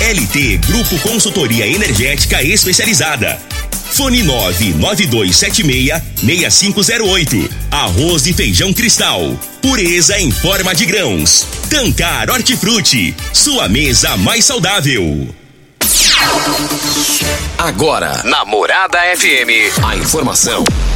LT Grupo Consultoria Energética Especializada. Fone 99276-6508. Arroz e feijão cristal. Pureza em forma de grãos. Tancar Hortifruti. Sua mesa mais saudável. Agora, Namorada FM, a informação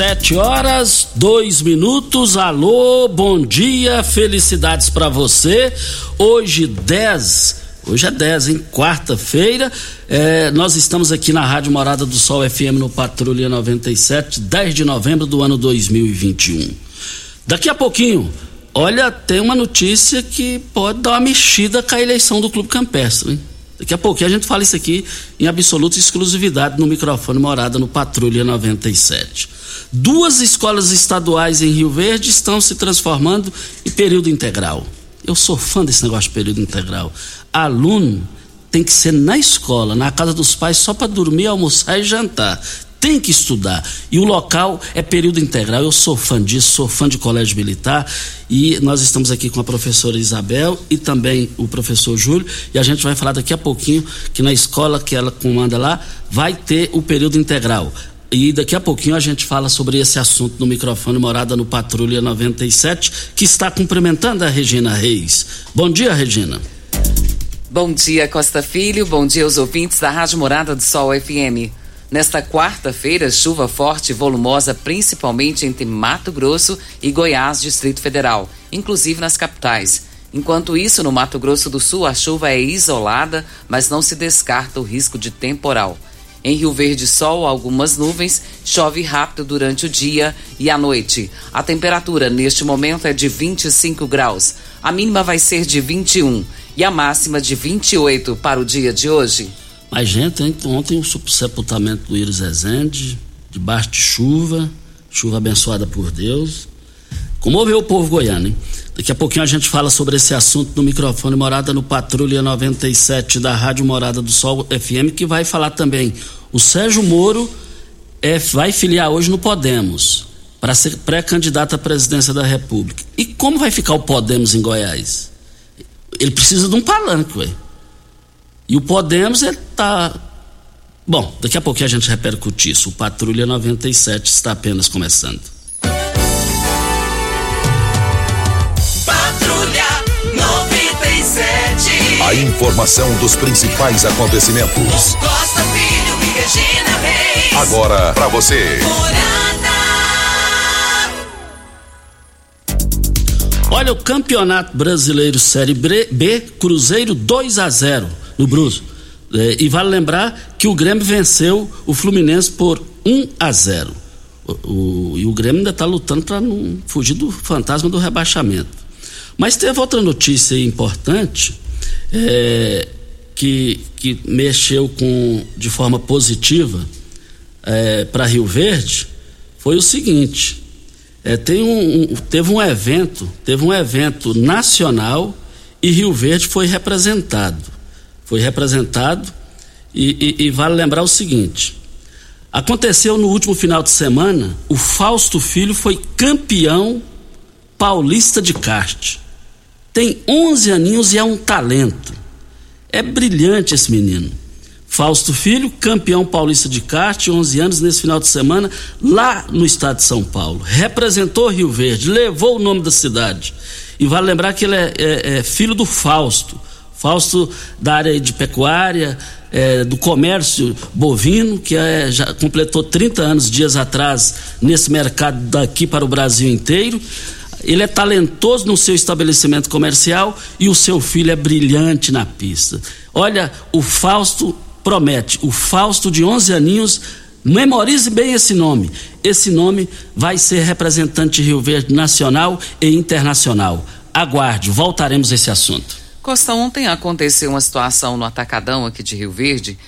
Sete horas, dois minutos. Alô, bom dia, felicidades para você. Hoje, 10, hoje é 10, hein? Quarta-feira. É, nós estamos aqui na Rádio Morada do Sol FM no Patrulha 97, 10 de novembro do ano 2021. Daqui a pouquinho, olha, tem uma notícia que pode dar uma mexida com a eleição do Clube Campestre, hein? Daqui a pouquinho a gente fala isso aqui em absoluta exclusividade no microfone Morada no Patrulha 97. Duas escolas estaduais em Rio Verde estão se transformando em período integral. Eu sou fã desse negócio de período integral. Aluno tem que ser na escola, na casa dos pais, só para dormir, almoçar e jantar. Tem que estudar. E o local é período integral. Eu sou fã disso, sou fã de colégio militar. E nós estamos aqui com a professora Isabel e também o professor Júlio. E a gente vai falar daqui a pouquinho que na escola que ela comanda lá vai ter o período integral. E daqui a pouquinho a gente fala sobre esse assunto no microfone Morada no Patrulha 97, que está cumprimentando a Regina Reis. Bom dia, Regina. Bom dia, Costa Filho. Bom dia aos ouvintes da Rádio Morada do Sol FM. Nesta quarta-feira, chuva forte e volumosa, principalmente entre Mato Grosso e Goiás, Distrito Federal, inclusive nas capitais. Enquanto isso, no Mato Grosso do Sul, a chuva é isolada, mas não se descarta o risco de temporal. Em Rio Verde, sol, algumas nuvens, chove rápido durante o dia e a noite. A temperatura neste momento é de 25 graus. A mínima vai ser de 21 e a máxima de 28 para o dia de hoje. Mas, gente, ontem o sepultamento do Iris Rezende, debaixo de chuva, chuva abençoada por Deus. Comoveu o povo goiano, hein? Daqui a pouquinho a gente fala sobre esse assunto no microfone Morada no Patrulha 97 da Rádio Morada do Sol FM, que vai falar também. O Sérgio Moro é, vai filiar hoje no Podemos, para ser pré-candidato à presidência da República. E como vai ficar o Podemos em Goiás? Ele precisa de um palanque, ué. E o Podemos está. Bom, daqui a pouquinho a gente repercute isso. O Patrulha 97 está apenas começando. Patrulha 97. A informação dos principais acontecimentos. Costa Filho e Regina Reis. Agora para você. Olha o Campeonato Brasileiro Série B, Cruzeiro 2 a 0 no Bruso. É, e vale lembrar que o Grêmio venceu o Fluminense por 1 a 0. O, o, e o Grêmio ainda está lutando para não fugir do fantasma do rebaixamento. Mas teve outra notícia importante é, que, que mexeu com, de forma positiva é, para Rio Verde foi o seguinte: é, tem um, um, teve um evento, teve um evento nacional e Rio Verde foi representado. Foi representado e, e, e vale lembrar o seguinte: Aconteceu no último final de semana, o Fausto Filho foi campeão paulista de kart. Tem 11 aninhos e é um talento. É brilhante esse menino. Fausto Filho, campeão paulista de kart, 11 anos nesse final de semana, lá no estado de São Paulo. Representou Rio Verde, levou o nome da cidade. E vale lembrar que ele é, é, é filho do Fausto. Fausto da área de pecuária, é, do comércio bovino, que é, já completou 30 anos dias atrás nesse mercado daqui para o Brasil inteiro. Ele é talentoso no seu estabelecimento comercial e o seu filho é brilhante na pista. Olha, o Fausto promete, o Fausto de 11 aninhos, memorize bem esse nome. Esse nome vai ser representante de Rio Verde nacional e internacional. Aguarde, voltaremos a esse assunto. Costa, ontem aconteceu uma situação no Atacadão aqui de Rio Verde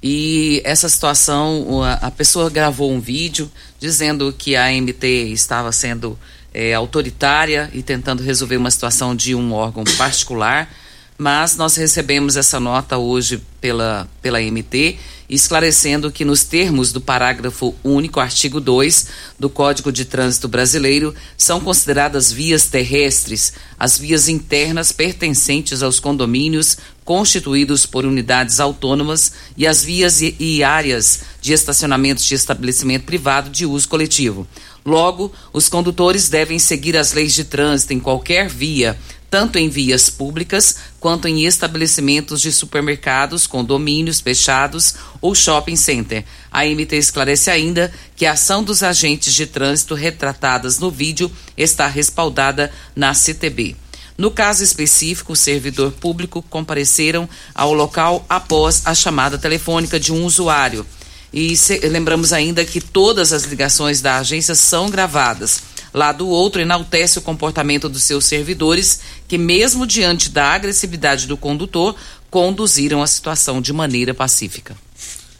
e essa situação, a pessoa gravou um vídeo dizendo que a MT estava sendo é, autoritária e tentando resolver uma situação de um órgão particular, mas nós recebemos essa nota hoje pela, pela MT esclarecendo que, nos termos do parágrafo único, artigo 2 do Código de Trânsito Brasileiro, são consideradas vias terrestres as vias internas pertencentes aos condomínios constituídos por unidades autônomas e as vias e, e áreas de estacionamentos de estabelecimento privado de uso coletivo. Logo, os condutores devem seguir as leis de trânsito em qualquer via tanto em vias públicas quanto em estabelecimentos de supermercados, condomínios fechados ou shopping center. A MT esclarece ainda que a ação dos agentes de trânsito retratadas no vídeo está respaldada na CTB. No caso específico, o servidor público compareceram ao local após a chamada telefônica de um usuário. E se, lembramos ainda que todas as ligações da agência são gravadas. Lá do outro, enaltece o comportamento dos seus servidores, que, mesmo diante da agressividade do condutor, conduziram a situação de maneira pacífica.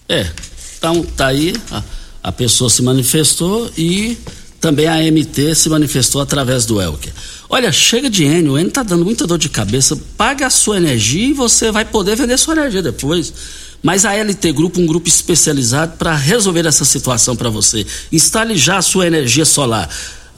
É, então tá aí, a, a pessoa se manifestou e também a MT se manifestou através do Elker. Olha, chega de N, o N tá dando muita dor de cabeça, paga a sua energia e você vai poder vender sua energia depois. Mas a LT Grupo, um grupo especializado para resolver essa situação para você. Instale já a sua energia solar.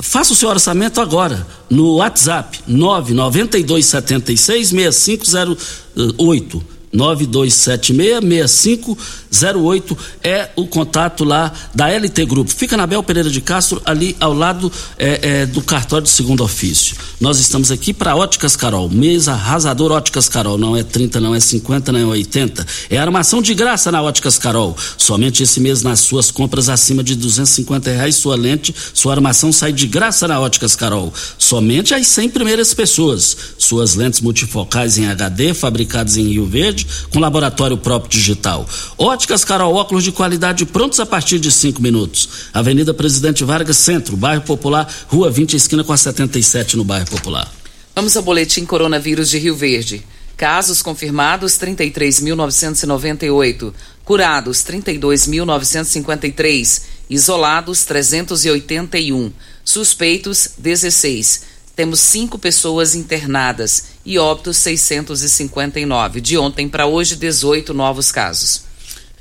Faça o seu orçamento agora no WhatsApp 99276 6508. 9276-6508 é o contato lá da LT Grupo. Fica na Bel Pereira de Castro, ali ao lado é, é, do cartório de segundo ofício. Nós estamos aqui para Óticas Carol, mesa arrasador Óticas Carol. Não é 30, não é 50, não é 80. É armação de graça na Óticas Carol. Somente esse mês nas suas compras acima de 250 reais, sua lente, sua armação sai de graça na Óticas Carol. Somente as 100 primeiras pessoas. Suas lentes multifocais em HD, fabricadas em Rio Verde com laboratório próprio digital. Óticas Carol, óculos de qualidade prontos a partir de cinco minutos. Avenida Presidente Vargas, Centro, Bairro Popular, Rua 20, esquina com a 77 no Bairro Popular. Vamos ao boletim coronavírus de Rio Verde. Casos confirmados 33.998, curados 32.953, isolados 381, suspeitos 16 temos cinco pessoas internadas e óbitos 659. De ontem para hoje, 18 novos casos.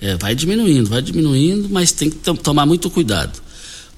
É, vai diminuindo, vai diminuindo, mas tem que tomar muito cuidado.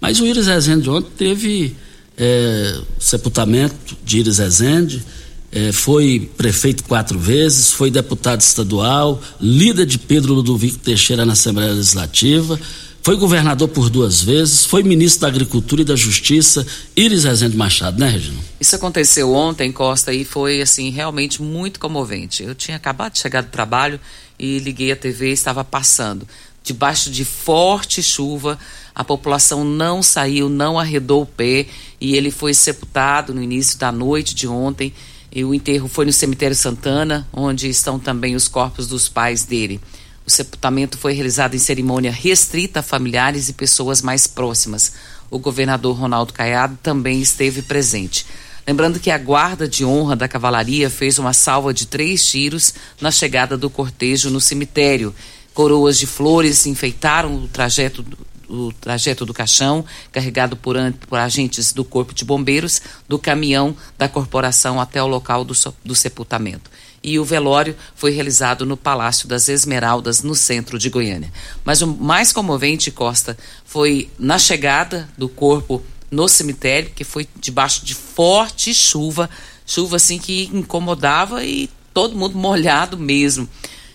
Mas o Iris Rezende ontem teve é, sepultamento de Iris Rezende, é, foi prefeito quatro vezes, foi deputado estadual, líder de Pedro Ludovico Teixeira na Assembleia Legislativa, foi governador por duas vezes, foi ministro da Agricultura e da Justiça, Iris Rezende Machado, né, Regina? Isso aconteceu ontem, Costa, e foi, assim, realmente muito comovente. Eu tinha acabado de chegar do trabalho e liguei a TV e estava passando. Debaixo de forte chuva, a população não saiu, não arredou o pé e ele foi sepultado no início da noite de ontem. E o enterro foi no cemitério Santana, onde estão também os corpos dos pais dele. O sepultamento foi realizado em cerimônia restrita a familiares e pessoas mais próximas. O governador Ronaldo Caiado também esteve presente. Lembrando que a guarda de honra da cavalaria fez uma salva de três tiros na chegada do cortejo no cemitério. Coroas de flores enfeitaram o trajeto o trajeto do caixão, carregado por, por, agentes do Corpo de Bombeiros, do caminhão da corporação até o local do, do sepultamento. E o velório foi realizado no Palácio das Esmeraldas, no centro de Goiânia. Mas o mais comovente, Costa, foi na chegada do corpo no cemitério, que foi debaixo de forte chuva, chuva assim que incomodava e todo mundo molhado mesmo.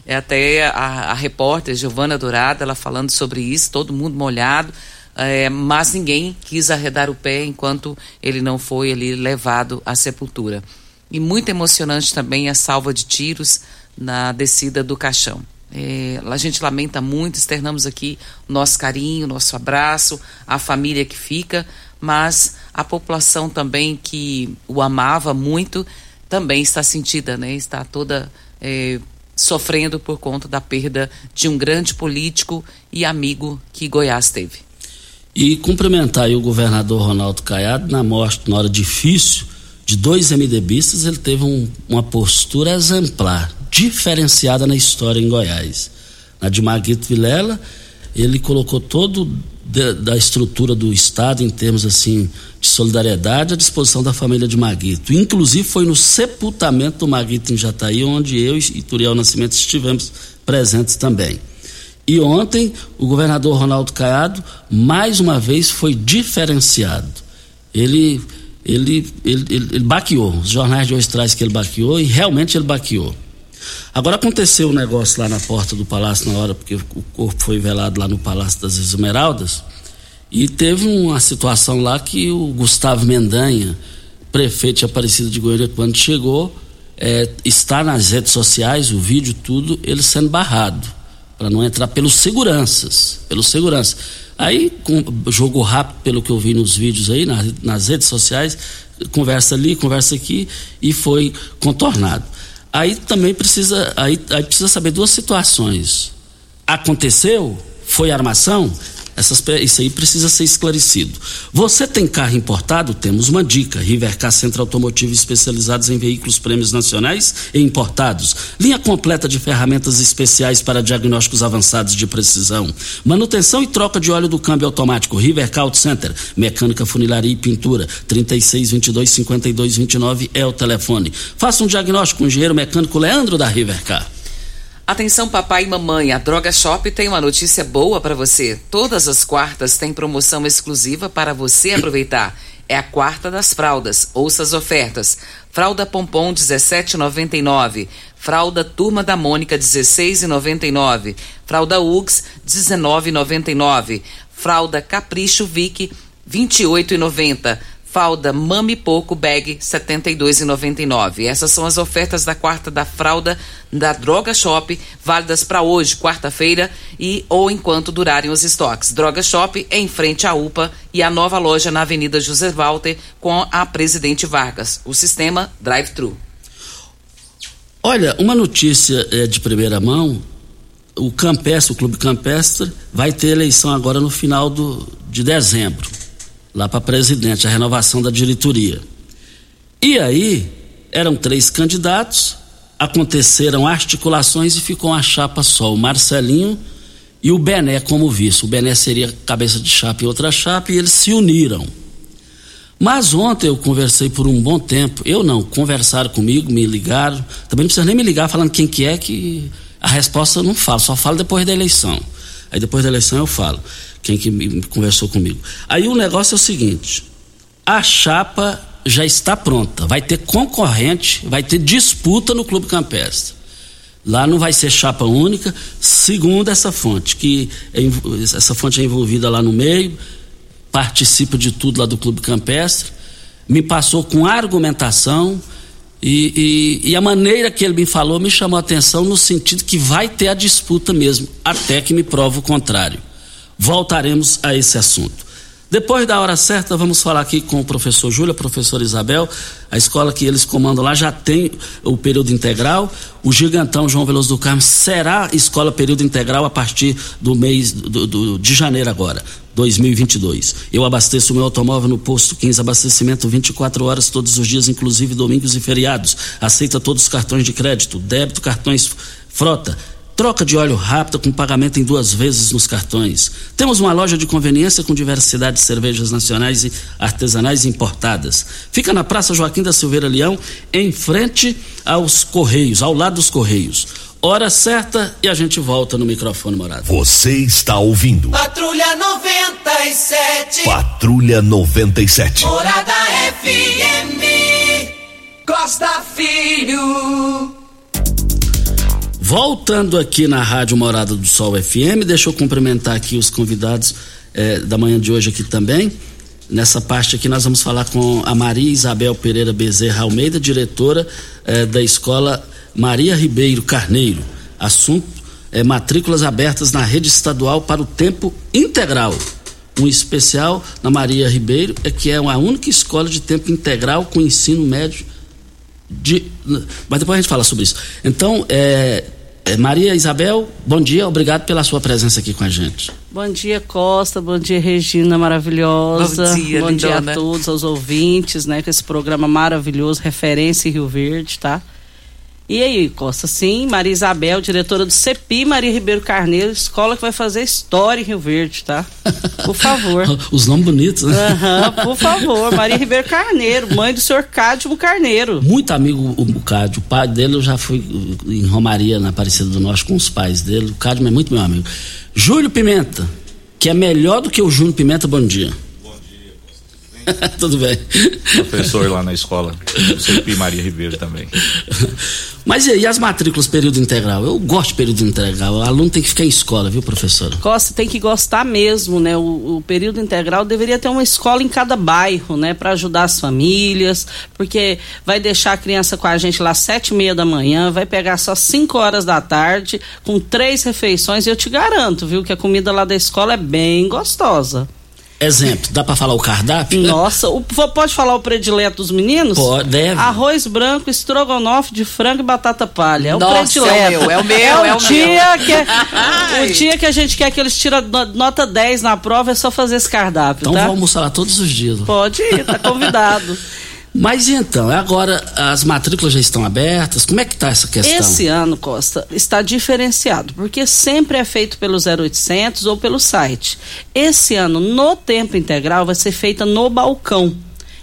É até a, a repórter Giovana Dourada, ela falando sobre isso, todo mundo molhado, é, mas ninguém quis arredar o pé enquanto ele não foi ali levado à sepultura. E muito emocionante também a salva de tiros na descida do caixão. É, a gente lamenta muito, externamos aqui nosso carinho, nosso abraço, a família que fica, mas a população também que o amava muito também está sentida, né? Está toda é, sofrendo por conta da perda de um grande político e amigo que Goiás teve. E cumprimentar o governador Ronaldo Caiado na morte, na hora difícil, de dois MDBistas, ele teve um, uma postura exemplar, diferenciada na história em Goiás. Na de Maguito Vilela, ele colocou todo de, da estrutura do Estado em termos assim de solidariedade à disposição da família de Maguito. Inclusive foi no sepultamento do Maguito em Jataí, onde eu e Turiel Nascimento estivemos presentes também. E ontem o governador Ronaldo Caiado mais uma vez foi diferenciado. Ele ele, ele, ele, ele baqueou. Os jornais de hoje trazem que ele baqueou e realmente ele baqueou. Agora aconteceu um negócio lá na porta do palácio na hora, porque o corpo foi velado lá no Palácio das Esmeraldas, e teve uma situação lá que o Gustavo Mendanha, prefeito de Aparecida de Goiânia, quando chegou, é, está nas redes sociais, o vídeo, tudo, ele sendo barrado, para não entrar pelos seguranças, pelos seguranças. Aí, com, jogo rápido, pelo que eu vi nos vídeos aí, nas, nas redes sociais, conversa ali, conversa aqui, e foi contornado. Aí também precisa, aí, aí precisa saber duas situações. Aconteceu? Foi armação? Essas, isso aí precisa ser esclarecido. Você tem carro importado? Temos uma dica. Rivercar Centro Automotivo especializados em veículos prêmios nacionais e importados. Linha completa de ferramentas especiais para diagnósticos avançados de precisão. Manutenção e troca de óleo do câmbio automático. Rivercar Auto Center. Mecânica, funilaria e pintura. 36 22 52 29 é o telefone. Faça um diagnóstico com o engenheiro mecânico Leandro da Rivercar. Atenção papai e mamãe, a Droga Shop tem uma notícia boa para você. Todas as quartas tem promoção exclusiva para você aproveitar. É a quarta das fraldas. Ouça as ofertas. Fralda Pompom 17,99. Fralda Turma da Mônica 16,99. Fralda Uggs 19,99. Fralda Capricho Vic 28,90 Fralda Mami Pouco Bag 72,99. Essas são as ofertas da quarta da fralda da Droga Shop, válidas para hoje, quarta-feira, e ou enquanto durarem os estoques. Droga Shop em frente à UPA e a nova loja na Avenida José Walter com a Presidente Vargas. O sistema Drive-Thru. Olha, uma notícia é, de primeira mão: o Campestre, o Clube Campestre, vai ter eleição agora no final do, de dezembro lá para presidente, a renovação da diretoria. E aí, eram três candidatos, aconteceram articulações e ficou uma chapa só, o Marcelinho e o Bené como vice. O Bené seria cabeça de chapa e outra chapa, e eles se uniram. Mas ontem eu conversei por um bom tempo. Eu não, conversaram comigo, me ligaram. Também não precisa nem me ligar falando quem que é, que a resposta eu não falo, só falo depois da eleição. Aí depois da eleição eu falo quem que conversou comigo. Aí o negócio é o seguinte: a chapa já está pronta, vai ter concorrente, vai ter disputa no Clube Campestre. Lá não vai ser chapa única, segundo essa fonte, que é, essa fonte é envolvida lá no meio, participa de tudo lá do Clube Campestre, me passou com argumentação e, e, e, a maneira que ele me falou me chamou a atenção no sentido que vai ter a disputa mesmo, até que me prova o contrário voltaremos a esse assunto. Depois da hora certa, vamos falar aqui com o professor Júlia, professor Isabel. A escola que eles comandam lá já tem o período integral. O Gigantão João Veloso do Carmo será escola período integral a partir do mês do, do, de janeiro agora, 2022. Eu abasteço meu automóvel no posto 15, abastecimento 24 horas todos os dias, inclusive domingos e feriados. Aceita todos os cartões de crédito, débito, cartões frota troca de óleo rápida com pagamento em duas vezes nos cartões. Temos uma loja de conveniência com diversidade de cervejas nacionais e artesanais importadas. Fica na Praça Joaquim da Silveira Leão, em frente aos Correios, ao lado dos Correios. Hora certa e a gente volta no microfone morado. Você está ouvindo. Patrulha 97. Patrulha 97. Morada FM. Costa Filho. Voltando aqui na Rádio Morada do Sol FM, deixa eu cumprimentar aqui os convidados eh, da manhã de hoje aqui também. Nessa parte aqui nós vamos falar com a Maria Isabel Pereira Bezerra Almeida, diretora eh, da escola Maria Ribeiro Carneiro. Assunto é matrículas abertas na rede estadual para o tempo integral. Um especial na Maria Ribeiro é que é a única escola de tempo integral com ensino médio de. Mas depois a gente fala sobre isso. Então, é, é, Maria Isabel, bom dia, obrigado pela sua presença aqui com a gente. Bom dia, Costa. Bom dia, Regina maravilhosa. Bom dia, Bom dia a todos, aos ouvintes, né? Com esse programa maravilhoso, referência em Rio Verde, tá? E aí, Costa, sim, Maria Isabel, diretora do CEPI Maria Ribeiro Carneiro, escola que vai fazer história em Rio Verde, tá? Por favor. Os nomes bonitos, né? Aham, por favor, Maria Ribeiro Carneiro, mãe do senhor Cádimo Carneiro. Muito amigo o Cádio. O pai dele eu já fui em Romaria, na Aparecida do Norte, com os pais dele. O Cádio é muito meu amigo. Júlio Pimenta, que é melhor do que o Júnior Pimenta, bom dia. Tudo bem. professor lá na escola, o CP Maria Ribeiro também. Mas e aí, as matrículas período integral? Eu gosto de período integral. O aluno tem que ficar em escola, viu, professora? Costa tem que gostar mesmo, né? O, o período integral deveria ter uma escola em cada bairro, né? Para ajudar as famílias, porque vai deixar a criança com a gente lá às sete e meia da manhã, vai pegar só cinco horas da tarde, com três refeições, e eu te garanto, viu, que a comida lá da escola é bem gostosa. Exemplo, dá pra falar o cardápio? Nossa, o- pode falar o predileto dos meninos? Pode, deve. Arroz branco, estrogonofe de frango e batata palha. É o Nossa, predileto. é o meu, é o meu, é o dia Que, Ai. o dia que a gente quer que eles tiram no- nota 10 na prova é só fazer esse cardápio, Então tá? vou almoçar lá todos os dias. Pode ir, tá convidado. Mas então? Agora as matrículas já estão abertas? Como é que tá essa questão? Esse ano, Costa, está diferenciado, porque sempre é feito pelo 0800 ou pelo site. Esse ano, no tempo integral, vai ser feita no balcão.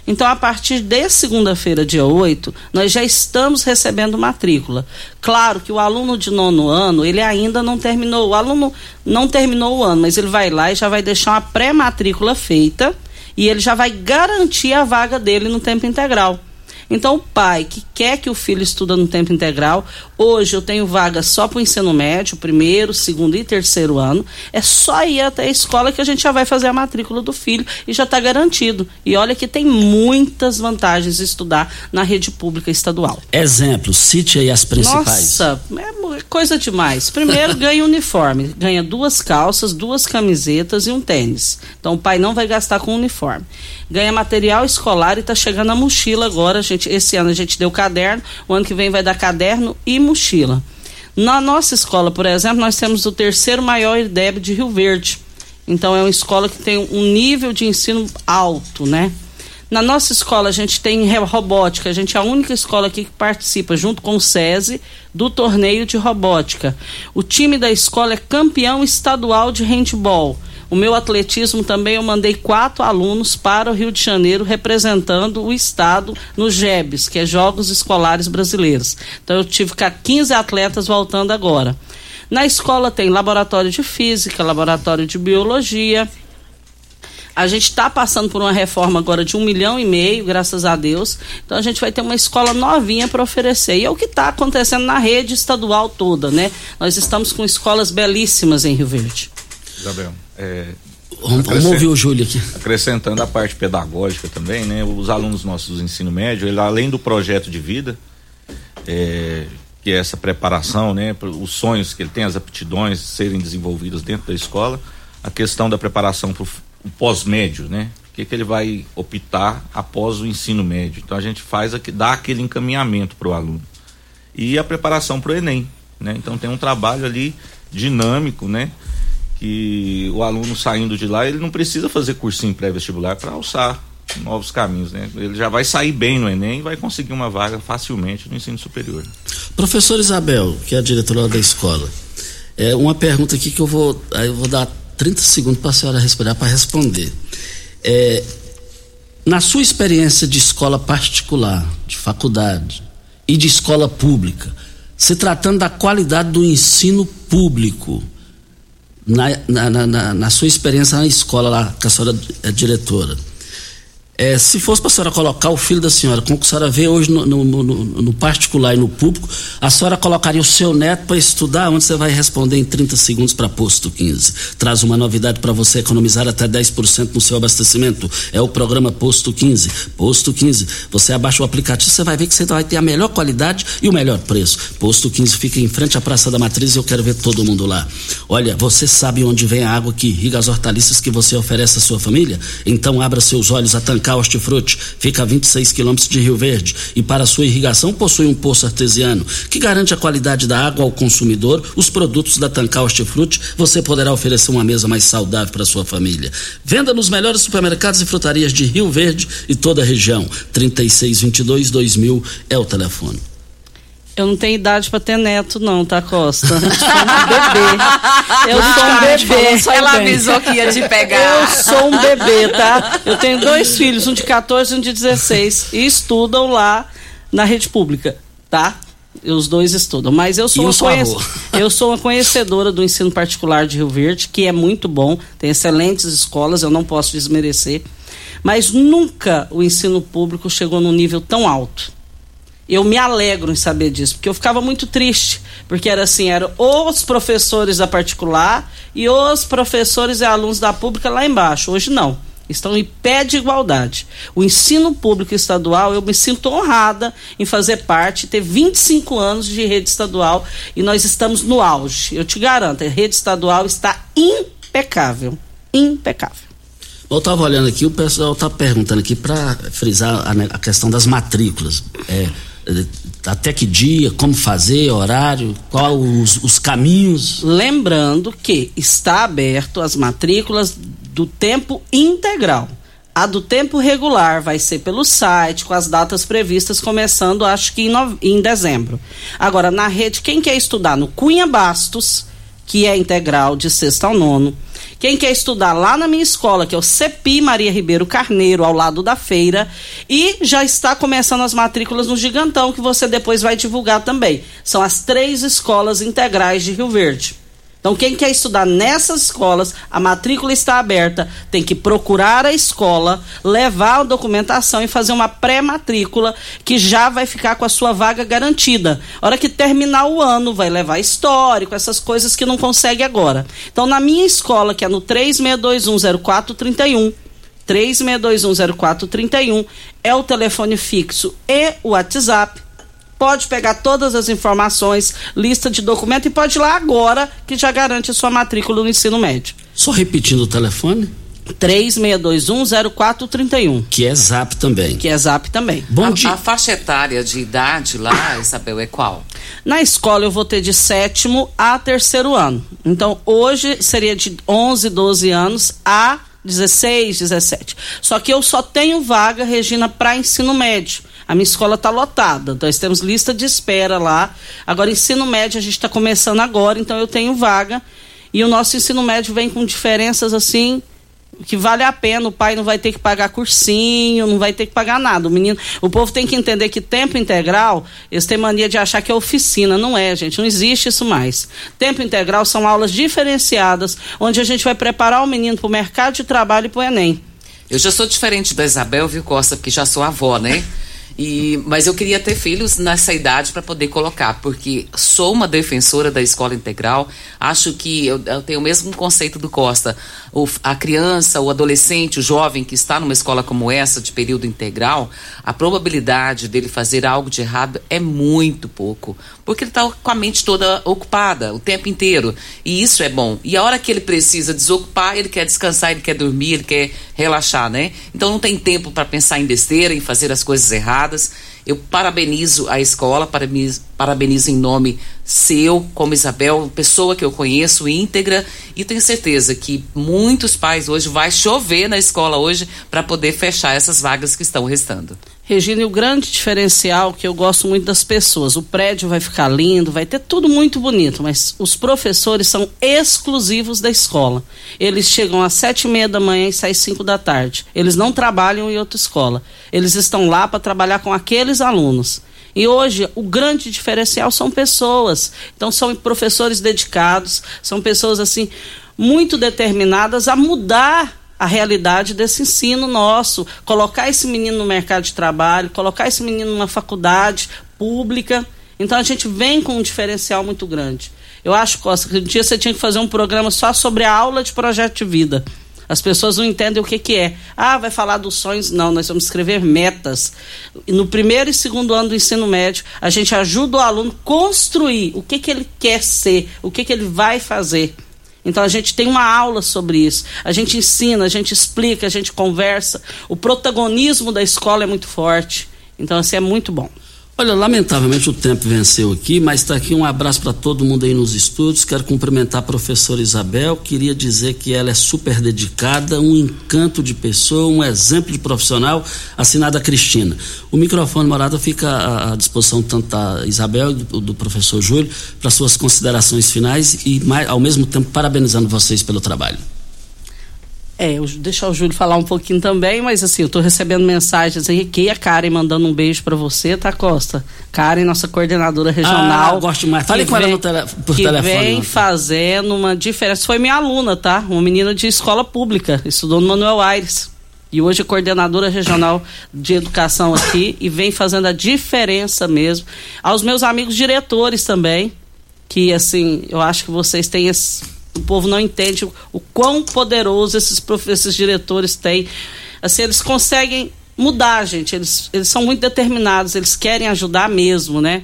Então, a partir de segunda-feira, dia 8, nós já estamos recebendo matrícula. Claro que o aluno de nono ano, ele ainda não terminou. O aluno não terminou o ano, mas ele vai lá e já vai deixar uma pré-matrícula feita e ele já vai garantir a vaga dele no tempo integral. Então, o pai que quer que o filho estuda no tempo integral, hoje eu tenho vaga só para o ensino médio, primeiro, segundo e terceiro ano. É só ir até a escola que a gente já vai fazer a matrícula do filho e já está garantido. E olha que tem muitas vantagens estudar na rede pública estadual. Exemplo, cite aí as principais. Nossa, é mu- coisa demais. Primeiro ganha uniforme, ganha duas calças, duas camisetas e um tênis. Então o pai não vai gastar com uniforme. Ganha material escolar e está chegando a mochila agora. Gente, esse ano a gente deu caderno, o ano que vem vai dar caderno e mochila. Na nossa escola, por exemplo, nós temos o terceiro maior IDEB de Rio Verde. Então é uma escola que tem um nível de ensino alto, né? Na nossa escola a gente tem robótica, a gente é a única escola aqui que participa, junto com o SESI, do torneio de robótica. O time da escola é campeão estadual de handball. O meu atletismo também eu mandei quatro alunos para o Rio de Janeiro representando o estado no JEBs, que é Jogos Escolares Brasileiros. Então eu tive cá 15 atletas voltando agora. Na escola tem laboratório de física, laboratório de biologia, a gente está passando por uma reforma agora de um milhão e meio, graças a Deus. Então a gente vai ter uma escola novinha para oferecer. E é o que está acontecendo na rede estadual toda, né? Nós estamos com escolas belíssimas em Rio Verde. Isabel, é, Vamos, ouvir o Júlio aqui. acrescentando a parte pedagógica também, né? Os alunos nossos do ensino médio, ele, além do projeto de vida, é, que é essa preparação, né? Os sonhos que ele tem, as aptidões serem desenvolvidas dentro da escola, a questão da preparação para o pós-médio, né? O que, que ele vai optar após o ensino médio. Então a gente faz aqui, dá aquele encaminhamento para o aluno. E a preparação para o Enem, né? Então tem um trabalho ali dinâmico, né? Que o aluno saindo de lá, ele não precisa fazer cursinho pré-vestibular para alçar novos caminhos, né? Ele já vai sair bem no Enem e vai conseguir uma vaga facilmente no ensino superior. Professor Isabel, que é a diretora da escola, É uma pergunta aqui que eu vou, eu vou dar 30 segundos para a senhora respirar para responder. É, na sua experiência de escola particular, de faculdade e de escola pública, se tratando da qualidade do ensino público, na, na, na, na sua experiência na escola lá, que a senhora é diretora, é, se fosse para a senhora colocar o filho da senhora, como a senhora vê hoje no, no, no, no particular e no público, a senhora colocaria o seu neto para estudar, onde você vai responder em 30 segundos para posto 15. Traz uma novidade para você economizar até 10% no seu abastecimento. É o programa Posto 15. Posto 15. Você abaixa o aplicativo, você vai ver que você vai ter a melhor qualidade e o melhor preço. Posto 15 fica em frente à Praça da Matriz e eu quero ver todo mundo lá. Olha, você sabe onde vem a água que irriga as hortaliças que você oferece à sua família? Então abra seus olhos a tancar Tancar Hortifruti fica a 26 quilômetros de Rio Verde e para sua irrigação possui um poço artesiano que garante a qualidade da água ao consumidor. Os produtos da Tancar Hortifruti você poderá oferecer uma mesa mais saudável para sua família. Venda nos melhores supermercados e frutarias de Rio Verde e toda a região. 3622 2000 é o telefone. Eu não tenho idade para ter neto, não, tá, Costa? Eu sou um bebê. Eu sou um bebê. Ela avisou que ia te pegar. Eu sou um bebê, tá? Eu tenho dois filhos, um de 14 e um de 16, e estudam lá na rede pública, tá? Os dois estudam. Mas eu sou, uma conhec... eu sou uma conhecedora do ensino particular de Rio Verde, que é muito bom, tem excelentes escolas, eu não posso desmerecer. Mas nunca o ensino público chegou num nível tão alto eu me alegro em saber disso, porque eu ficava muito triste, porque era assim, eram os professores da particular e os professores e alunos da pública lá embaixo. Hoje não. Estão em pé de igualdade. O ensino público estadual, eu me sinto honrada em fazer parte, ter 25 anos de rede estadual e nós estamos no auge. Eu te garanto, a rede estadual está impecável. Impecável. Eu estava olhando aqui, o pessoal está perguntando aqui para frisar a, a, questão das matrículas. É, até que dia, como fazer, horário, qual os, os caminhos. Lembrando que está aberto as matrículas do tempo integral. A do tempo regular vai ser pelo site, com as datas previstas, começando acho que em, em dezembro. Agora, na rede, quem quer estudar no Cunha Bastos, que é integral de sexta ao nono, quem quer estudar lá na minha escola, que é o CEPI Maria Ribeiro Carneiro, ao lado da feira, e já está começando as matrículas no Gigantão, que você depois vai divulgar também. São as três escolas integrais de Rio Verde. Então, quem quer estudar nessas escolas, a matrícula está aberta, tem que procurar a escola, levar a documentação e fazer uma pré-matrícula que já vai ficar com a sua vaga garantida. Hora que terminar o ano, vai levar histórico, essas coisas que não consegue agora. Então, na minha escola, que é no 36210431, 36210431 é o telefone fixo e o WhatsApp pode pegar todas as informações, lista de documento e pode ir lá agora que já garante a sua matrícula no ensino médio. Só repetindo o telefone? 36210431. Que é zap também. Que é zap também. Bom a, dia. A faixa etária de idade lá, Isabel, é qual? Na escola eu vou ter de sétimo a terceiro ano. Então hoje seria de 11, 12 anos a 16, 17. Só que eu só tenho vaga, Regina, para ensino médio. A minha escola está lotada, nós temos lista de espera lá. Agora, ensino médio a gente está começando agora, então eu tenho vaga. E o nosso ensino médio vem com diferenças assim que vale a pena, o pai não vai ter que pagar cursinho, não vai ter que pagar nada. O menino, o povo tem que entender que tempo integral, eles têm mania de achar que é oficina, não é, gente, não existe isso mais. Tempo integral são aulas diferenciadas, onde a gente vai preparar o menino para o mercado de trabalho e para o ENEM. Eu já sou diferente da Isabel, viu, Costa, porque já sou avó, né? E, mas eu queria ter filhos nessa idade para poder colocar, porque sou uma defensora da escola integral. Acho que eu, eu tenho o mesmo conceito do Costa. O, a criança, o adolescente, o jovem que está numa escola como essa, de período integral, a probabilidade dele fazer algo de errado é muito pouco. Porque ele está com a mente toda ocupada o tempo inteiro. E isso é bom. E a hora que ele precisa desocupar, ele quer descansar, ele quer dormir, ele quer relaxar, né? Então não tem tempo para pensar em besteira, em fazer as coisas erradas. Eu parabenizo a escola, parabenizo, parabenizo em nome seu, como Isabel, pessoa que eu conheço íntegra e tenho certeza que muitos pais hoje vai chover na escola hoje para poder fechar essas vagas que estão restando. Regina, o grande diferencial que eu gosto muito das pessoas, o prédio vai ficar lindo, vai ter tudo muito bonito, mas os professores são exclusivos da escola. Eles chegam às sete e meia da manhã e saem cinco da tarde. Eles não trabalham em outra escola. Eles estão lá para trabalhar com aqueles alunos. E hoje o grande diferencial são pessoas. Então são professores dedicados, são pessoas assim muito determinadas a mudar a realidade desse ensino nosso, colocar esse menino no mercado de trabalho, colocar esse menino numa faculdade pública. Então a gente vem com um diferencial muito grande. Eu acho, Costa, que um dia você tinha que fazer um programa só sobre a aula de projeto de vida. As pessoas não entendem o que, que é. Ah, vai falar dos sonhos? Não, nós vamos escrever metas. No primeiro e segundo ano do ensino médio, a gente ajuda o aluno construir o que, que ele quer ser, o que, que ele vai fazer. Então a gente tem uma aula sobre isso. A gente ensina, a gente explica, a gente conversa. O protagonismo da escola é muito forte. Então, assim, é muito bom. Olha, lamentavelmente o tempo venceu aqui, mas está aqui um abraço para todo mundo aí nos estúdios. Quero cumprimentar a professora Isabel. Queria dizer que ela é super dedicada, um encanto de pessoa, um exemplo de profissional, assinada Cristina. O microfone morada fica à disposição tanto da Isabel do, do professor Júlio para suas considerações finais e, ao mesmo tempo, parabenizando vocês pelo trabalho. É, eu, deixar o Júlio falar um pouquinho também, mas assim, eu tô recebendo mensagens aí, que a Karen mandando um beijo para você, tá, Costa? Karen, nossa coordenadora regional. Ah, gosto mais. Fale com vem, ela tele, por que telefone. Que vem fazendo uma diferença. Foi minha aluna, tá? Uma menina de escola pública, estudou no Manuel Aires. E hoje é coordenadora regional de educação aqui e vem fazendo a diferença mesmo. Aos meus amigos diretores também, que assim, eu acho que vocês têm esse o povo não entende o, o quão poderoso esses, esses diretores têm. Assim, eles conseguem mudar, gente. Eles, eles são muito determinados, eles querem ajudar mesmo, né?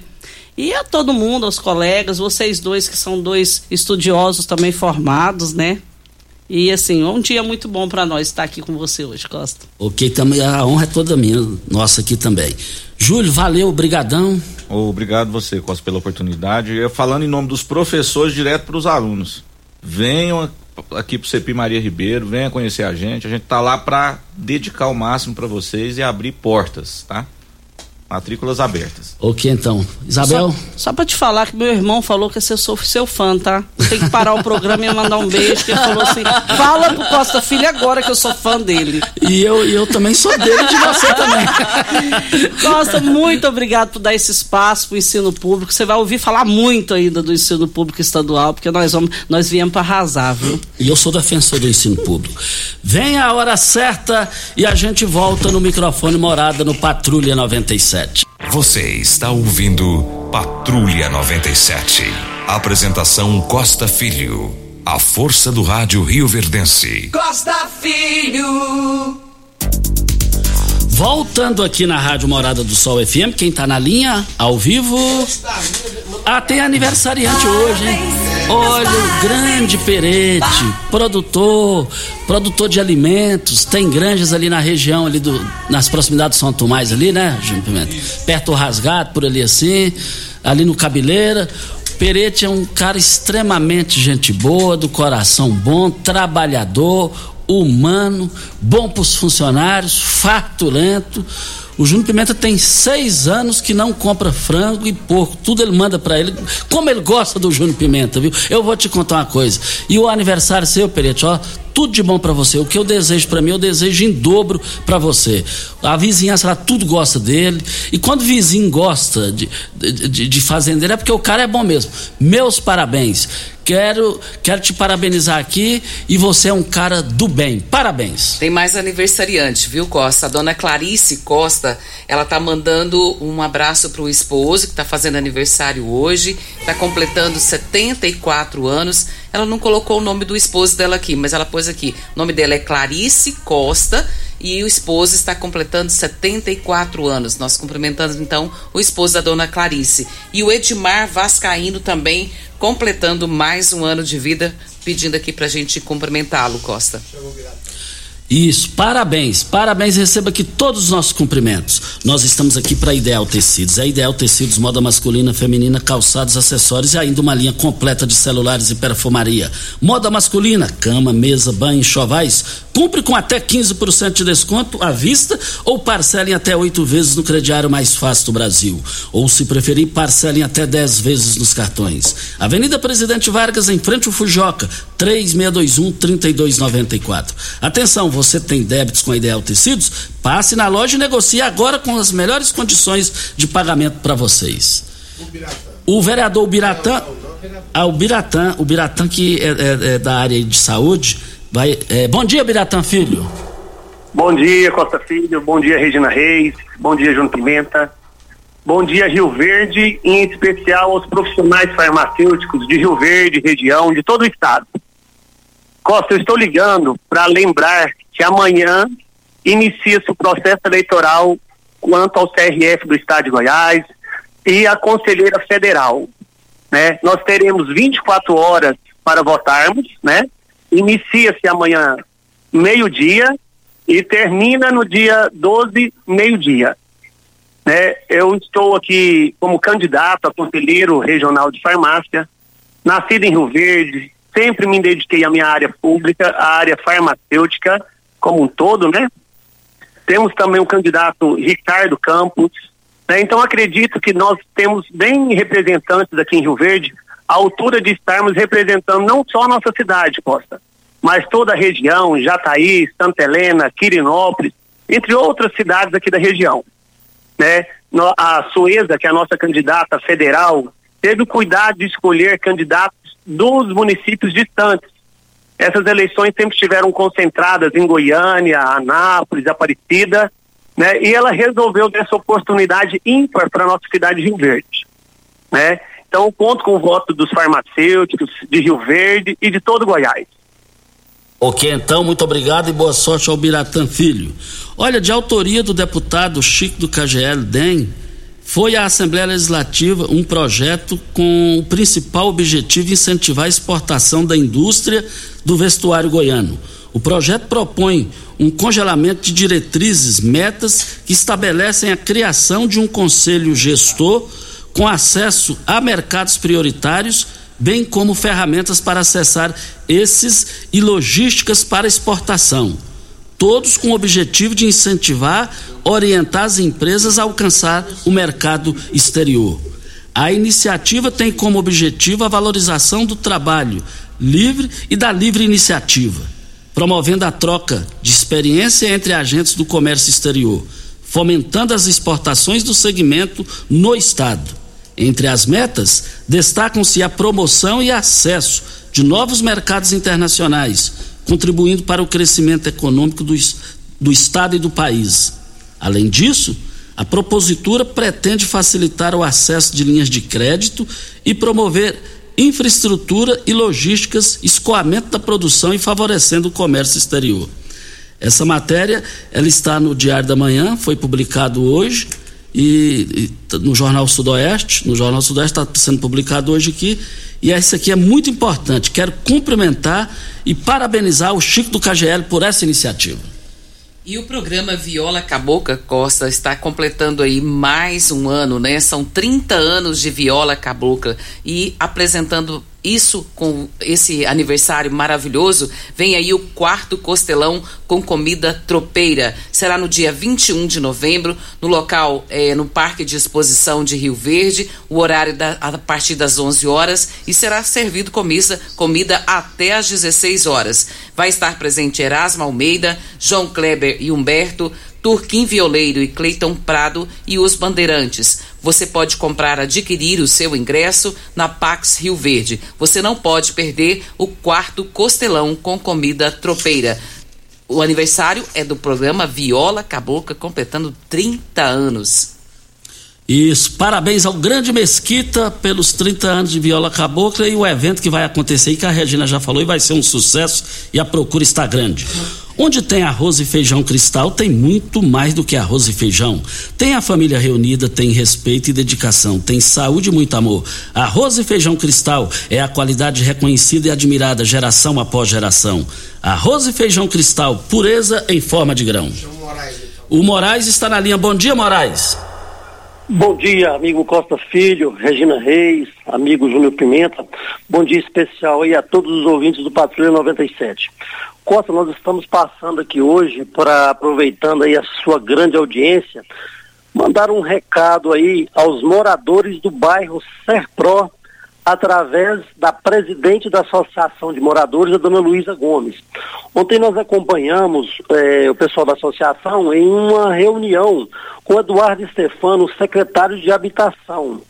E a todo mundo, aos colegas, vocês dois que são dois estudiosos também formados, né? E assim, um dia muito bom para nós estar aqui com você hoje, Costa. Ok, também a honra é toda minha, nossa aqui também. Júlio, valeu, obrigadão. Obrigado você, Costa, pela oportunidade. Eu falando em nome dos professores direto para os alunos venham aqui pro CEPI Maria Ribeiro, venha conhecer a gente. A gente tá lá para dedicar o máximo para vocês e abrir portas, tá? Matrículas abertas. Ok, então. Isabel? Só, só pra te falar que meu irmão falou que eu sou seu fã, tá? Tem que parar o programa e mandar um beijo, que ele falou assim: fala pro Costa Filho agora que eu sou fã dele. E eu, eu também sou dele de você também. Costa, muito obrigado por dar esse espaço pro ensino público. Você vai ouvir falar muito ainda do ensino público estadual, porque nós vamos, nós viemos para arrasar, viu? E eu sou defensor do ensino público. Vem a hora certa e a gente volta no microfone morada no Patrulha 97. Você está ouvindo Patrulha 97. Apresentação Costa Filho. A força do rádio Rio Verdense. Costa Filho. Voltando aqui na Rádio Morada do Sol FM, quem tá na linha, ao vivo. Ah, tem aniversariante hoje, hein? Olha, o grande Perete, produtor, produtor de alimentos, tem granjas ali na região, ali do, nas proximidades de São Tomás ali, né, Júnior Pimenta? Perto do Rasgado, por ali assim, ali no Cabeleira. Perete é um cara extremamente gente boa, do coração bom, trabalhador, humano, bom para os funcionários, fartulento. O Júnior Pimenta tem seis anos que não compra frango e porco. Tudo ele manda para ele. Como ele gosta do Júnior Pimenta, viu? Eu vou te contar uma coisa. E o aniversário seu, Perete, ó, tudo de bom para você. O que eu desejo para mim, eu desejo em dobro para você. A vizinhança lá, tudo gosta dele. E quando o vizinho gosta de, de, de fazendeiro, é porque o cara é bom mesmo. Meus parabéns. Quero, quero te parabenizar aqui e você é um cara do bem. Parabéns. Tem mais aniversariante, viu, Costa? A dona Clarice Costa, ela tá mandando um abraço pro esposo que tá fazendo aniversário hoje, tá completando 74 anos. Ela não colocou o nome do esposo dela aqui, mas ela pôs aqui. O nome dela é Clarice Costa e o esposo está completando 74 anos. Nós cumprimentamos então o esposo da dona Clarice. E o Edmar Vascaíno também completando mais um ano de vida, pedindo aqui pra gente cumprimentá-lo, Costa. Isso, parabéns, parabéns, receba aqui todos os nossos cumprimentos. Nós estamos aqui para Ideal Tecidos. É Ideal Tecidos, moda masculina, feminina, calçados, acessórios e ainda uma linha completa de celulares e perfumaria. Moda masculina, cama, mesa, banho, enxovais. Cumpre com até 15% de desconto à vista ou parcelem até oito vezes no crediário mais fácil do Brasil. Ou, se preferir, parcelem até 10 vezes nos cartões. Avenida Presidente Vargas, em frente ao Fujoca, 3621-3294. Atenção, você você tem débitos com a Ideal Tecidos, passe na loja e negocie agora com as melhores condições de pagamento para vocês. O vereador Biratã, ah, o Biratã, o Biratã que é, é, é da área de saúde, vai. É, bom dia, Biratã Filho. Bom dia, Costa Filho. Bom dia, Regina Reis. Bom dia, João Pimenta. Bom dia, Rio Verde, em especial aos profissionais farmacêuticos de Rio Verde, região, de todo o estado. Costa, eu estou ligando para lembrar que amanhã inicia-se o processo eleitoral quanto ao CRF do Estado de Goiás e a Conselheira Federal. Né? Nós teremos 24 horas para votarmos, né? Inicia-se amanhã meio-dia e termina no dia 12, meio-dia. Né? Eu estou aqui como candidato a conselheiro regional de farmácia, nascido em Rio Verde, sempre me dediquei à minha área pública, à área farmacêutica, como um todo, né? Temos também o candidato Ricardo Campos. Né? Então acredito que nós temos bem representantes aqui em Rio Verde, à altura de estarmos representando não só a nossa cidade, Costa, mas toda a região, Jataí, Santa Helena, Quirinópolis, entre outras cidades aqui da região. Né? A Sueza, que é a nossa candidata federal, teve o cuidado de escolher candidatos dos municípios distantes, essas eleições sempre estiveram concentradas em Goiânia, Anápolis, Aparecida, né? E ela resolveu dessa oportunidade ímpar para nossa cidade de Rio Verde, né? Então, conto com o voto dos farmacêuticos de Rio Verde e de todo Goiás. Ok, então, muito obrigado e boa sorte ao Biratã Filho. Olha, de autoria do deputado Chico do KGL DEM, foi à Assembleia Legislativa um projeto com o principal objetivo incentivar a exportação da indústria do vestuário goiano. O projeto propõe um congelamento de diretrizes, metas que estabelecem a criação de um conselho gestor com acesso a mercados prioritários, bem como ferramentas para acessar esses e logísticas para exportação todos com o objetivo de incentivar, orientar as empresas a alcançar o mercado exterior. A iniciativa tem como objetivo a valorização do trabalho livre e da livre iniciativa, promovendo a troca de experiência entre agentes do comércio exterior, fomentando as exportações do segmento no Estado. Entre as metas, destacam-se a promoção e acesso de novos mercados internacionais contribuindo para o crescimento econômico do, do Estado e do país. Além disso, a propositura pretende facilitar o acesso de linhas de crédito e promover infraestrutura e logísticas, escoamento da produção e favorecendo o comércio exterior. Essa matéria ela está no Diário da Manhã, foi publicado hoje e, e no Jornal Sudoeste, no Jornal Sudoeste está sendo publicado hoje aqui e essa aqui é muito importante. Quero cumprimentar e parabenizar o Chico do KGL por essa iniciativa. E o programa Viola Cabocla Costa está completando aí mais um ano, né? São 30 anos de Viola Cabocla e apresentando isso com esse aniversário maravilhoso, vem aí o quarto costelão com comida tropeira. Será no dia 21 de novembro, no local, é, no Parque de Exposição de Rio Verde, o horário da, a partir das 11 horas e será servido comida, comida até às 16 horas. Vai estar presente Erasmo Almeida, João Kleber e Humberto, Turquim Violeiro e Cleiton Prado e os Bandeirantes. Você pode comprar, adquirir o seu ingresso na Pax Rio Verde. Você não pode perder o quarto costelão com comida tropeira. O aniversário é do programa Viola Cabocla, completando 30 anos. Isso, parabéns ao Grande Mesquita pelos 30 anos de Viola Cabocla e o evento que vai acontecer aí, que a Regina já falou, e vai ser um sucesso e a procura está grande. Onde tem arroz e feijão cristal, tem muito mais do que arroz e feijão. Tem a família reunida, tem respeito e dedicação, tem saúde e muito amor. Arroz e feijão cristal é a qualidade reconhecida e admirada geração após geração. Arroz e feijão cristal, pureza em forma de grão. O Moraes está na linha. Bom dia, Moraes. Bom dia, amigo Costa Filho, Regina Reis, amigo Júnior Pimenta. Bom dia especial aí a todos os ouvintes do Patrulha 97. Costa, nós estamos passando aqui hoje para aproveitando aí a sua grande audiência, mandar um recado aí aos moradores do bairro Serpro, através da presidente da Associação de Moradores, a dona Luísa Gomes. Ontem nós acompanhamos eh, o pessoal da associação em uma reunião com Eduardo Stefano, secretário de Habitação.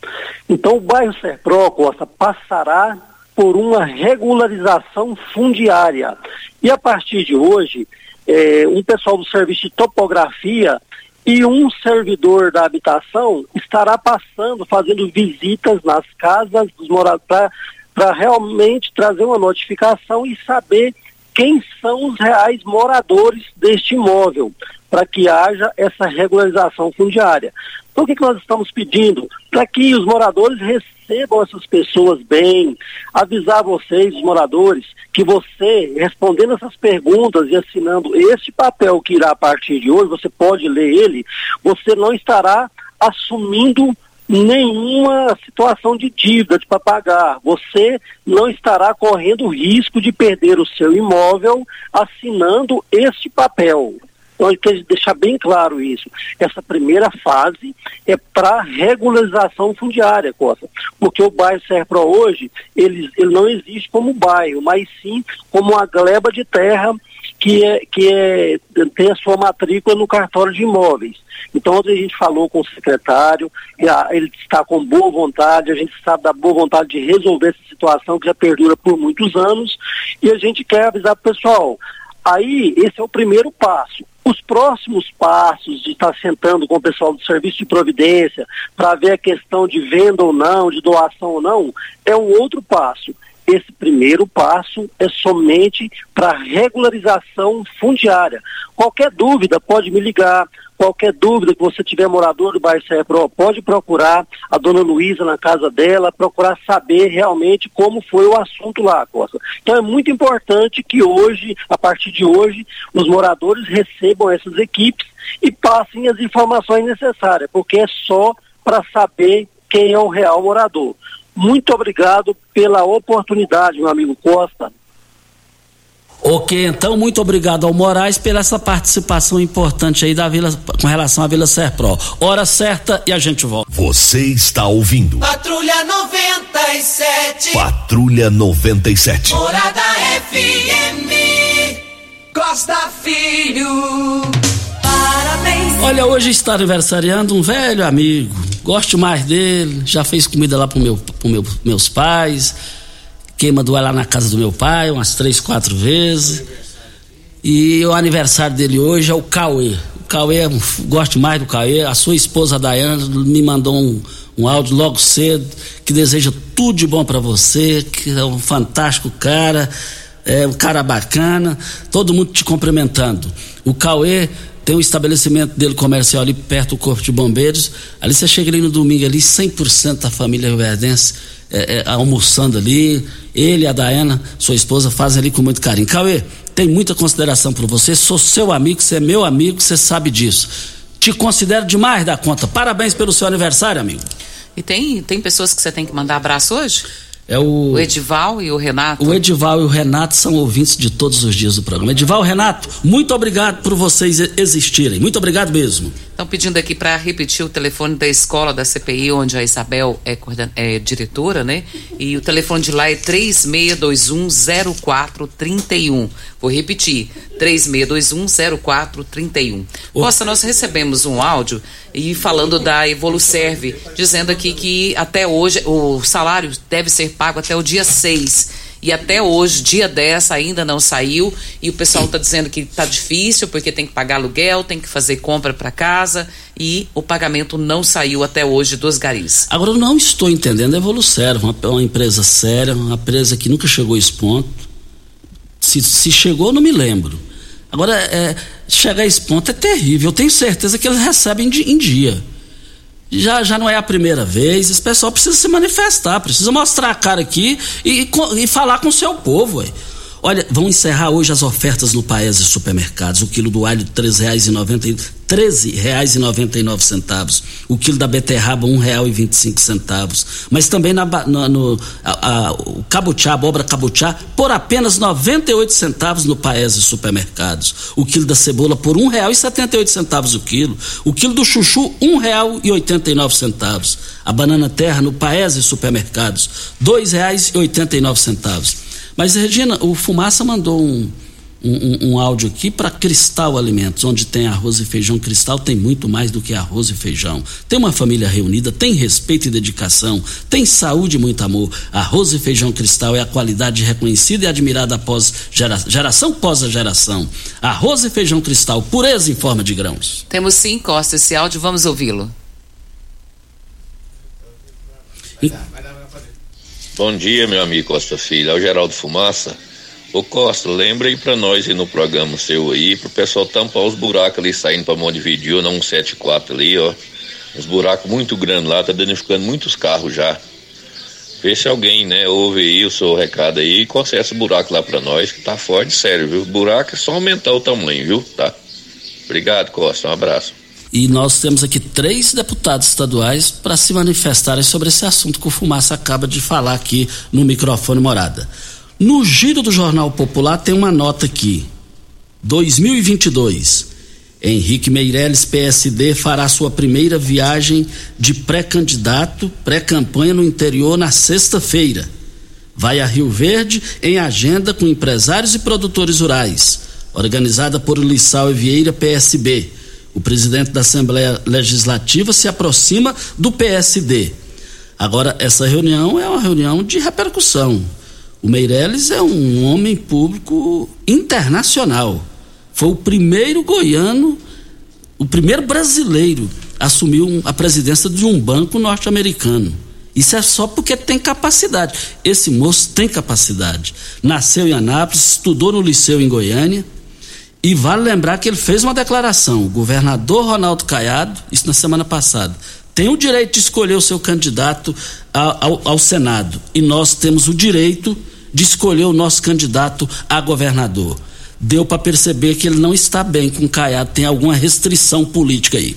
Então o bairro Serpro, Costa, passará por uma regularização fundiária. E a partir de hoje, é, um pessoal do serviço de topografia e um servidor da habitação estará passando, fazendo visitas nas casas dos moradores para realmente trazer uma notificação e saber quem são os reais moradores deste imóvel, para que haja essa regularização fundiária. Então, o que, que nós estamos pedindo? Para que os moradores recebam essas pessoas bem, avisar vocês, os moradores, que você, respondendo essas perguntas e assinando este papel que irá a partir de hoje, você pode ler ele, você não estará assumindo nenhuma situação de dívida para pagar. Você não estará correndo risco de perder o seu imóvel assinando este papel. Então, eu quero deixar bem claro isso. Essa primeira fase é para regularização fundiária, Costa. Porque o bairro Serpro hoje, ele, ele não existe como bairro, mas sim como uma gleba de terra que, é, que é, tem a sua matrícula no cartório de imóveis. Então, ontem a gente falou com o secretário, ele está com boa vontade, a gente sabe da boa vontade de resolver essa situação que já perdura por muitos anos, e a gente quer avisar para o pessoal, Aí, esse é o primeiro passo. Os próximos passos de estar sentando com o pessoal do serviço de providência para ver a questão de venda ou não, de doação ou não, é um outro passo. Esse primeiro passo é somente para regularização fundiária. Qualquer dúvida pode me ligar, Qualquer dúvida que você tiver morador do bairro Serpro, pode procurar a dona Luísa na casa dela, procurar saber realmente como foi o assunto lá, Costa. Então é muito importante que hoje, a partir de hoje, os moradores recebam essas equipes e passem as informações necessárias, porque é só para saber quem é o real morador. Muito obrigado pela oportunidade, meu amigo Costa. Ok, então muito obrigado ao Moraes pela essa participação importante aí da Vila com relação à Vila Serpro. Hora certa e a gente volta. Você está ouvindo. Patrulha 97. Patrulha 97. Morada FM. Costa Filho. Parabéns. Olha, hoje está aniversariando um velho amigo. Gosto mais dele, já fez comida lá pro meu, pro meu, meus pais queimador lá na casa do meu pai, umas três, quatro vezes. E o aniversário dele hoje é o Cauê. O Cauê, gosto mais do Cauê. A sua esposa Dayana me mandou um, um áudio logo cedo que deseja tudo de bom para você, que é um fantástico cara, é um cara bacana, todo mundo te cumprimentando. O Cauê tem um estabelecimento dele comercial ali perto do Corpo de Bombeiros. Ali você chega ali no domingo ali, 100% da família rioverdense é, é, almoçando ali. Ele e a Daena, sua esposa, fazem ali com muito carinho. Cauê, tem muita consideração por você, sou seu amigo, você é meu amigo, você sabe disso. Te considero demais da conta. Parabéns pelo seu aniversário, amigo. E tem, tem pessoas que você tem que mandar abraço hoje? É o, o Edival e o Renato. O Edival e o Renato são ouvintes de todos os dias do programa. Edival, Renato, muito obrigado por vocês existirem. Muito obrigado mesmo. Estão pedindo aqui para repetir o telefone da escola da CPI, onde a Isabel é, é, diretora, né? E o telefone de lá é 36210431. Vou repetir, 36210431. Costa, nós recebemos um áudio e falando da Evoluserve, dizendo aqui que até hoje o salário deve ser pago até o dia 6 e até hoje, dia 10, ainda não saiu. E o pessoal está dizendo que está difícil porque tem que pagar aluguel, tem que fazer compra para casa e o pagamento não saiu até hoje dos garis. Agora, eu não estou entendendo a Evolucervo, uma, uma empresa séria, uma empresa que nunca chegou a esse ponto. Se, se chegou, não me lembro. Agora, é, chegar a esse ponto é terrível. Eu tenho certeza que eles recebem em dia. Já, já não é a primeira vez. Esse pessoal precisa se manifestar, precisa mostrar a cara aqui e, e, falar com o seu povo. Ué. Olha, vão encerrar hoje as ofertas no Paese Supermercados. O quilo do alho, R$ 13,99. O quilo da beterraba, R$ 1,25. Mas também na, na, no, a, a, o cabuchá, a abóbora cabuchá, por apenas 98 centavos no Paese Supermercados. O quilo da cebola por R$ 1,78 o quilo. O quilo do chuchu, R$ 1,89. A banana terra no Paese Supermercados, R$ 2,89. Mas, Regina, o Fumaça mandou um, um, um áudio aqui para Cristal Alimentos, onde tem arroz e feijão. Cristal tem muito mais do que arroz e feijão. Tem uma família reunida, tem respeito e dedicação, tem saúde e muito amor. Arroz e feijão Cristal é a qualidade reconhecida e admirada após gera, geração pós geração. Arroz e feijão Cristal, pureza em forma de grãos. Temos sim, Costa, esse áudio, vamos ouvi-lo. E... Bom dia, meu amigo Costa Filho. É o Geraldo Fumaça. Ô Costa, lembra aí pra nós ir no programa seu aí, pro pessoal tampar os buracos ali saindo pra Montevideo, na 174 ali, ó. Uns buracos muito grandes lá, tá danificando muitos carros já. Vê se alguém, né, ouve aí o seu recado aí e conserta o buraco lá pra nós, que tá forte, sério, viu? Buraco é só aumentar o tamanho, viu? Tá. Obrigado, Costa. Um abraço. E nós temos aqui três deputados estaduais para se manifestarem sobre esse assunto que o Fumaça acaba de falar aqui no microfone morada. No giro do Jornal Popular tem uma nota aqui. 2022. Henrique Meirelles, PSD, fará sua primeira viagem de pré-candidato, pré-campanha no interior na sexta-feira. Vai a Rio Verde em agenda com empresários e produtores rurais, organizada por Lissau e Vieira, PSB. O presidente da Assembleia Legislativa se aproxima do PSD. Agora, essa reunião é uma reunião de repercussão. O Meirelles é um homem público internacional. Foi o primeiro goiano, o primeiro brasileiro a assumir a presidência de um banco norte-americano. Isso é só porque tem capacidade. Esse moço tem capacidade. Nasceu em Anápolis, estudou no liceu em Goiânia e vale lembrar que ele fez uma declaração, o governador Ronaldo Caiado, isso na semana passada, tem o direito de escolher o seu candidato ao, ao, ao Senado. E nós temos o direito de escolher o nosso candidato a governador. Deu para perceber que ele não está bem com o Caiado, tem alguma restrição política aí.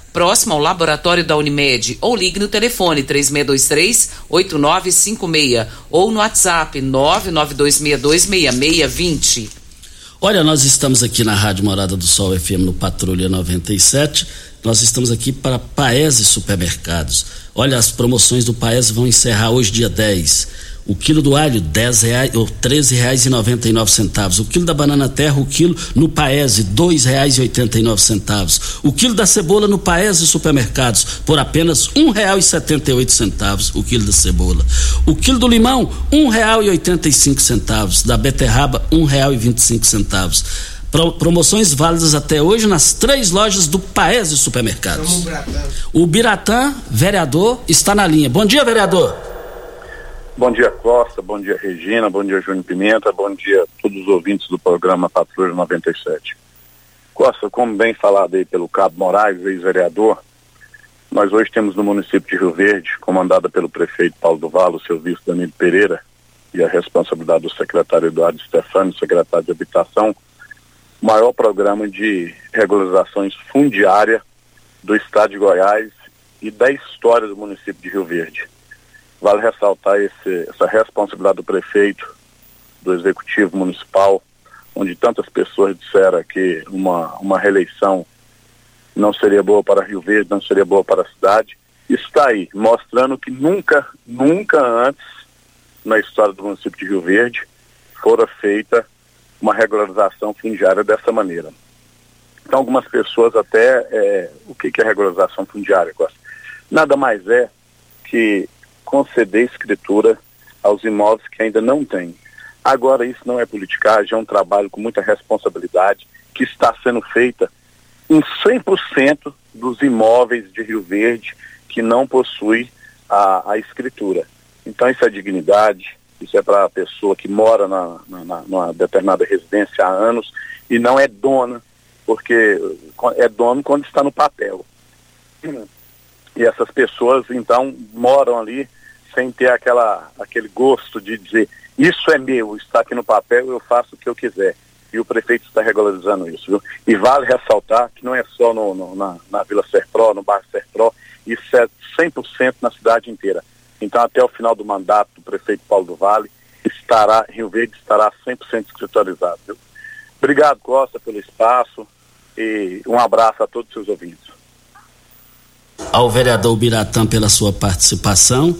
próximo ao laboratório da Unimed, ou ligue no telefone 3623-8956 ou no WhatsApp 992626620. Olha, nós estamos aqui na Rádio Morada do Sol FM no Patrulha 97. Nós estamos aqui para Paese Supermercados. Olha, as promoções do Paese vão encerrar hoje, dia 10 o quilo do alho, dez reais, ou treze reais e noventa e nove centavos. O quilo da banana terra, o quilo no Paese, dois reais e oitenta e nove centavos. O quilo da cebola no Paese Supermercados, por apenas um real e setenta e oito centavos, o quilo da cebola. O quilo do limão, um real e oitenta e cinco centavos. Da beterraba, um real e vinte e cinco centavos. Pro, promoções válidas até hoje nas três lojas do Paese Supermercados. O Biratã, vereador, está na linha. Bom dia, vereador. Bom dia, Costa. Bom dia, Regina. Bom dia, Júnior Pimenta. Bom dia a todos os ouvintes do programa Patrulha 97. Costa, como bem falado aí pelo Cabo Moraes, ex-vereador, nós hoje temos no município de Rio Verde, comandada pelo prefeito Paulo do Valo, seu vice Danilo Pereira, e a responsabilidade do secretário Eduardo Stefani, secretário de Habitação, o maior programa de regularizações fundiária do estado de Goiás e da história do município de Rio Verde. Vale ressaltar esse, essa responsabilidade do prefeito, do executivo municipal, onde tantas pessoas disseram que uma, uma reeleição não seria boa para Rio Verde, não seria boa para a cidade. Está aí, mostrando que nunca, nunca antes na história do município de Rio Verde fora feita uma regularização fundiária dessa maneira. Então, algumas pessoas até, é, o que, que é regularização fundiária, Costa? nada mais é que conceder escritura aos imóveis que ainda não têm. Agora, isso não é politicagem, é um trabalho com muita responsabilidade que está sendo feita em 100% dos imóveis de Rio Verde que não possui a, a escritura. Então, isso é dignidade, isso é para a pessoa que mora na, na, numa determinada residência há anos e não é dona, porque é dono quando está no papel. E essas pessoas, então, moram ali sem ter aquela, aquele gosto de dizer isso é meu, está aqui no papel, eu faço o que eu quiser. E o prefeito está regularizando isso. Viu? E vale ressaltar que não é só no, no, na, na Vila Serpro, no bairro Serpro, isso é 100% na cidade inteira. Então, até o final do mandato do prefeito Paulo do Vale, estará, Rio Verde estará 100% escritorizado. Viu? Obrigado, Costa, pelo espaço e um abraço a todos os seus ouvintes. Ao vereador Biratã pela sua participação.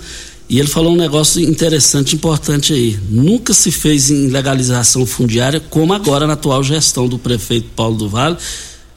E ele falou um negócio interessante, importante aí. Nunca se fez em legalização fundiária como agora na atual gestão do prefeito Paulo do Vale,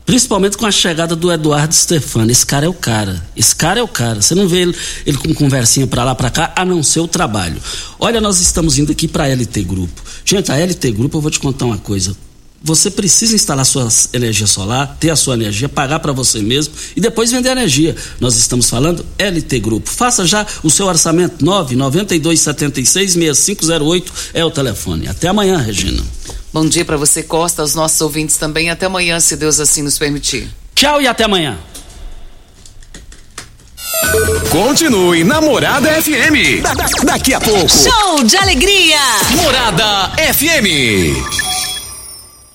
principalmente com a chegada do Eduardo Stefano. Esse cara é o cara. Esse cara é o cara. Você não vê ele, ele com conversinha para lá para cá, a não ser o trabalho. Olha, nós estamos indo aqui para a LT Grupo. Gente, a LT Grupo, eu vou te contar uma coisa você precisa instalar sua energia solar, ter a sua energia, pagar para você mesmo e depois vender energia. Nós estamos falando LT Grupo. Faça já o seu orçamento 992766508 é o telefone. Até amanhã, Regina. Bom dia para você, Costa, aos nossos ouvintes também. Até amanhã, se Deus assim nos permitir. Tchau e até amanhã. Continue Namorada FM. Da, da, daqui a pouco. Show de alegria. Morada FM.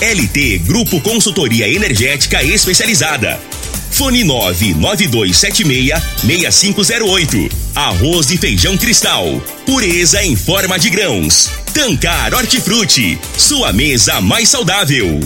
LT Grupo Consultoria Energética Especializada. Fone 99276-6508. Arroz e feijão cristal. Pureza em forma de grãos. Tancar Hortifruti. Sua mesa mais saudável.